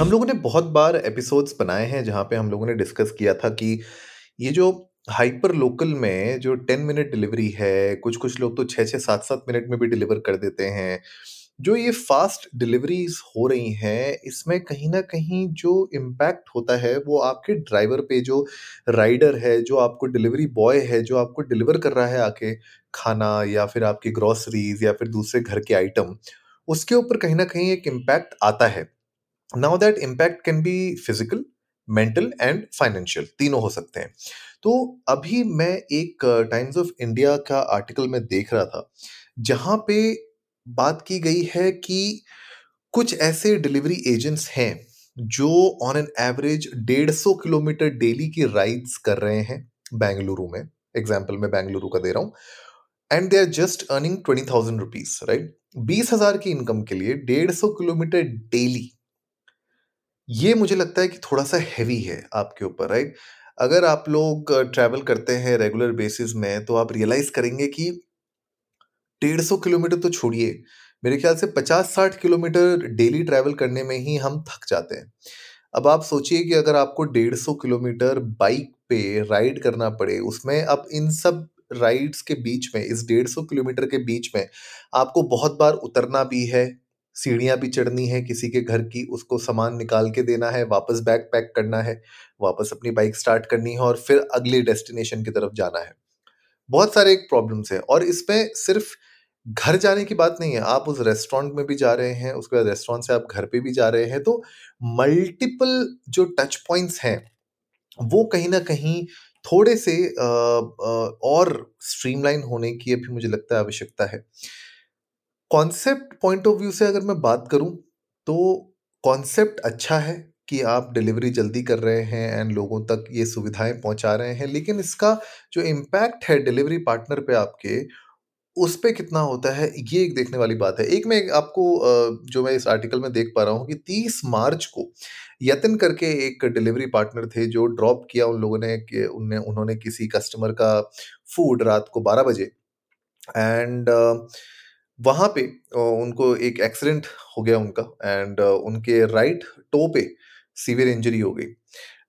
हम लोगों ने बहुत बार एपिसोड्स बनाए हैं जहाँ पे हम लोगों ने डिस्कस किया था कि ये जो हाइपर लोकल में जो टेन मिनट डिलीवरी है कुछ कुछ लोग तो छः छः सात सात मिनट में भी डिलीवर कर देते हैं। जो ये फास्ट डिलीवरीज हो रही हैं, इसमें कहीं ना कहीं जो इम्पैक्ट होता है वो आपके ड्राइवर पे, जो राइडर है, जो आपको डिलीवरी बॉय है, जो आपको डिलीवर कर रहा है आके खाना या फिर आपकी ग्रॉसरीज या फिर दूसरे घर के आइटम उसके ऊपर कहीं ना कहीं एक इम्पैक्ट आता है। Now that impact can be physical mental and financial तीनों हो सकते हैं। तो अभी मैं एक टाइम्स ऑफ़ इंडिया का आर्टिकल में देख रहा था, जहाँ पे बात की गई है कि कुछ ऐसे डिलीवरी एजेंट्स हैं जो ऑन एन एवरेज डेढ़ सौ किलोमीटर डेली की राइड्स कर रहे हैं बेंगलुरु में। एग्ज़ाम्पल मैं बेंगलुरु का दे रहा हूँ। And they are just earning twenty thousand rupees right बीस हज़ार की इनकम के लिए डेढ़ सौ किलोमीटर डेली ये मुझे लगता है कि थोड़ा सा हैवी है आपके ऊपर राइट अगर आप लोग ट्रैवल करते हैं रेगुलर बेसिस में तो आप रियलाइज़ करेंगे कि डेढ़ सौ किलोमीटर तो छोड़िए। मेरे ख्याल से पचास साठ किलोमीटर डेली ट्रैवल करने में ही हम थक जाते हैं। अब आप सोचिए कि अगर आपको डेढ़ सौ किलोमीटर बाइक पे राइड करना पड़े, उसमें अब इन सब राइड्स के बीच में, इस डेढ़ सौ किलोमीटर के बीच में, आपको बहुत बार उतरना भी है। सीढ़ियाँ भी चढ़नी है, किसी के घर की उसको सामान निकाल के देना है, वापस बैग पैक करना है, वापस अपनी बाइक स्टार्ट करनी है और फिर अगले डेस्टिनेशन की तरफ़ जाना है। बहुत सारे एक प्रॉब्लम्स हैं और इसमें सिर्फ़ घर जाने की बात नहीं है, आप उस रेस्टोरेंट में भी जा रहे हैं, उसके बाद रेस्टोरेंट से आप घर पे भी जा रहे हैं तो मल्टीपल जो टच पॉइंट्स हैं, वो कहीं ना कहीं थोड़े से और स्ट्रीमलाइन होने की अभी मुझे लगता है आवश्यकता है। कॉन्सेप्ट पॉइंट ऑफ़ व्यू से अगर मैं बात करूँ तो कॉन्सेप्ट अच्छा है कि आप डिलीवरी जल्दी कर रहे हैं एंड लोगों तक ये सुविधाएँ पहुँचा रहे हैं, लेकिन इसका जो इम्पैक्ट है डिलीवरी पार्टनर पे आपके, उस पर कितना होता है, ये एक देखने वाली बात है। एक मैं आपको जो मैं इस आर्टिकल में देख पा रहा हूँ कि 30 मार्च को यतिन करके एक डिलीवरी पार्टनर थे जो ड्रॉप किया उन लोगों ने कि उनने, उन्होंने किसी कस्टमर का फ़ूड रात को 12 बजे। एंड वहाँ पे उनको एक एक्सीडेंट हो गया उनका एंड उनके राइट टो पे सीवियर इंजरी हो गई।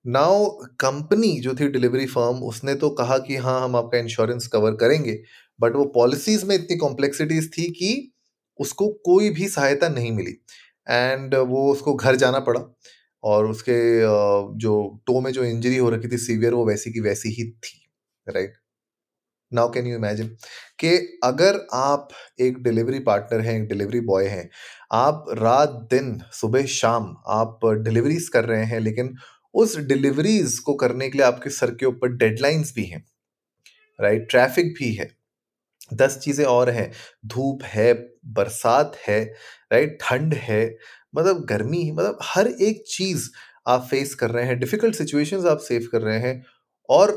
नाउ कंपनी जो थी डिलीवरी फर्म, उसने तो कहा कि हाँ हम आपका इंश्योरेंस कवर करेंगे, बट वो पॉलिसीज़ में इतनी कॉम्प्लेक्सिटीज थी कि उसको कोई भी सहायता नहीं मिली एंड वो उसको घर जाना पड़ा और उसके जो टो में जो इंजरी हो रखी थी सीवियर, वो वैसी की वैसी ही थी, right? Now can you imagine कि अगर आप एक डिलीवरी पार्टनर हैं, एक डिलीवरी बॉय हैं, आप रात दिन, सुबह शाम आप डिलीवरीज कर रहे हैं, लेकिन उस डिलीवरीज को करने के लिए आपके सर के ऊपर डेडलाइंस भी हैं राइट ट्रैफ़िक भी है, दस चीज़ें और हैं, धूप है, बरसात है राइट ठंड है मतलब गर्मी मतलब हर एक चीज़ आप फेस कर रहे हैं डिफ़िकल्ट सिचुएशंस आप सेव कर रहे हैं और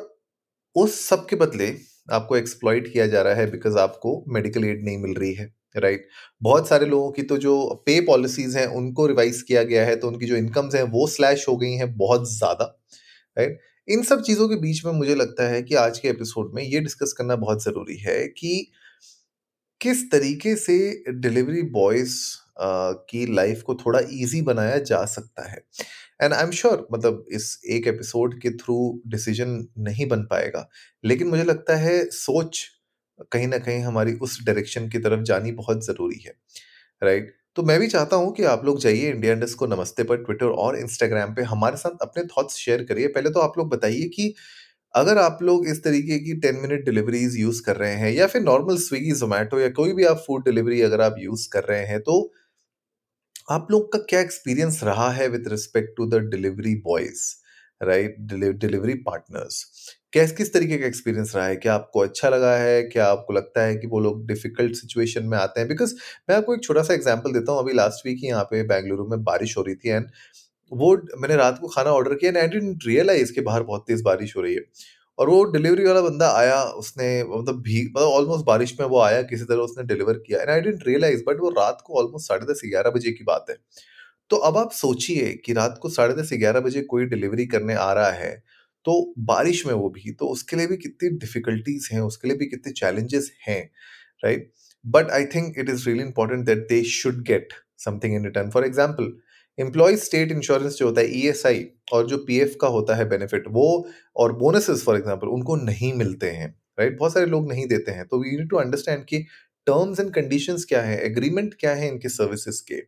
उस सब के बदले आपको एक्सप्लॉइट किया जा रहा है बिकॉज़ आपको मेडिकल एड नहीं मिल रही है राइट right? बहुत सारे लोगों की तो जो पे पॉलिसीज़ हैं, उनको रिवाइज किया गया है तो उनकी जो इनकम्स हैं, वो स्लैश हो गई हैं बहुत ज़्यादा राइट right? इन सब चीज़ों के बीच में मुझे लगता है कि आज के एपिसोड में ये डिस्कस करना बहुत ज़रूरी है कि किस तरीके से डिलीवरी बॉयज़ की लाइफ को थोड़ा इजी बनाया जा सकता है एंड आई एम श्योर मतलब इस एक एपिसोड के थ्रू डिसीज़न नहीं बन पाएगा। लेकिन मुझे लगता है सोच कहीं ना कहीं हमारी उस डायरेक्शन की तरफ़ जानी बहुत ज़रूरी है, राइट? तो मैं भी चाहता हूँ कि आप लोग जाइए इंडिया इंडस को नमस्ते पर ट्विटर और इंस्टाग्राम पे हमारे साथ अपने थॉट्स शेयर करिए। पहले तो आप लोग बताइए कि अगर आप लोग इस तरीके की टेन मिनट डिलीवरीज यूज़ कर रहे हैं या फिर नॉर्मल स्विगी जोमेटो या कोई भी आप फ़ूड डिलीवरी अगर आप यूज़ कर रहे हैं तो आप लोग का क्या एक्सपीरियंस रहा है with respect to the delivery boys right delivery partners कैस, किस तरीके का एक्सपीरियंस रहा है? क्या आपको अच्छा लगा है? क्या आपको लगता है कि वो लोग डिफ़िकल्ट सिचुएशन में आते हैं? बिकॉज़ मैं आपको एक छोटा सा एग्जांपल देता हूँ। अभी लास्ट वीक ही यहाँ पे बेंगलुरु में बारिश हो रही थी एंड वो, मैंने रात को खाना ऑर्डर किया एंड आई डेंट रियलाइज़ के बाहर बहुत तेज बारिश हो रही है। और वो डिलीवरी वाला बंदा आया, उसने मतलब भी मतलब ऑलमोस्ट बारिश में वो आया, किसी तरह उसने डिलीवर किया। And I didn't realise but वो रात को ऑलमोस्ट साढ़े दस, ग्यारह बजे की बात है। तो अब आप सोचिए कि रात को साढ़े दस, ग्यारह बजे कोई डिलीवरी करने आ रहा है तो बारिश में वो भी तो उसके लिए भी कितनी डिफिकल्टीज हैं, उसके लिए भी कितने चैलेंजेस हैं right but I think it is really important that they should get something in return for example employ state insurance जो होता है ई e और जो पीएफ का होता है बेनिफिट वो और बोनसेस फॉर एग्ज़ाम्पल उनको नहीं मिलते हैं राइट बहुत सारे लोग नहीं देते हैं। तो वी नीड टू अंडरस्टैंड कि टर्म्स एंड कंडीशंस क्या है एग्रीमेंट क्या है इनके सर्विसेज़ के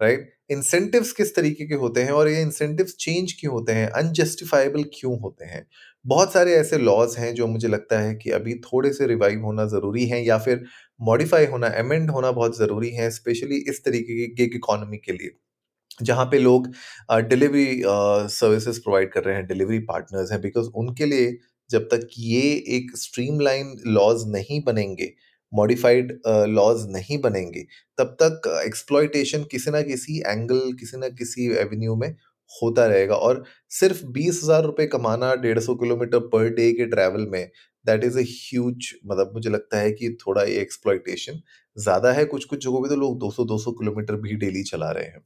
राइट इंसेंटिव्स किस तरीके के होते हैं और ये इंसेंटिव्स चेंज क्यों होते हैं? अनजस्टिफाइबल क्यों होते हैं? बहुत सारे ऐसे लॉज हैं जो मुझे लगता है कि अभी थोड़े से रिवाइव होना ज़रूरी है या फिर मॉडिफाई होना अमेंड होना बहुत ज़रूरी है स्पेशली इस तरीके की गिग इकोनॉमी के लिए। जहाँ पे लोग डिलीवरी सर्विसेज़ प्रोवाइड कर रहे हैं, डिलीवरी पार्टनर्स हैं बिकॉज़ उनके लिए जब तक ये एक स्ट्रीमलाइन लॉज नहीं बनेंगे मॉडिफाइड लॉज नहीं बनेंगे, तब तक एक्सप्लॉयटेशन किसी ना किसी एंगल किसी ना किसी एवेन्यू में होता रहेगा। और सिर्फ़ बीस हज़ार रुपये कमाना डेढ़ सौ किलोमीटर पर डे के ट्रैवल में दैट इज़ ए ह्यूज मतलब मुझे लगता है कि थोड़ा ये एक्सप्लॉयटेशन ज़्यादा है। कुछ कुछ जगहों पे तो लोग 200-200 किलोमीटर भी डेली चला रहे हैं।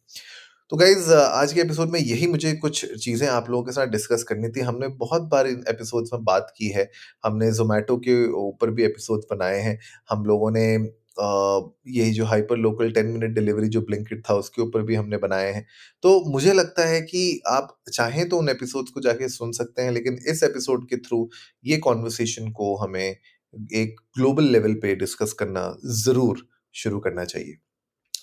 तो गाइज़ आज के एपिसोड में यही मुझे कुछ चीज़ें आप लोगों के साथ डिस्कस करनी थी। हमने बहुत बार इन एपिसोड्स में बात की है। हमने जोमेटो के ऊपर भी एपिसोड्स बनाए हैं। हम लोगों ने यही जो hyper local ten minute delivery जो ब्लिंकिट था, उसके ऊपर भी हमने बनाए हैं। तो मुझे लगता है कि आप चाहें तो उन एपिसोड्स को जाके सुन सकते हैं, लेकिन इस एपिसोड के थ्रू ये कॉन्वर्सेशन को हमें एक ग्लोबल लेवल पे डिस्कस करना ज़रूर शुरू करना चाहिए।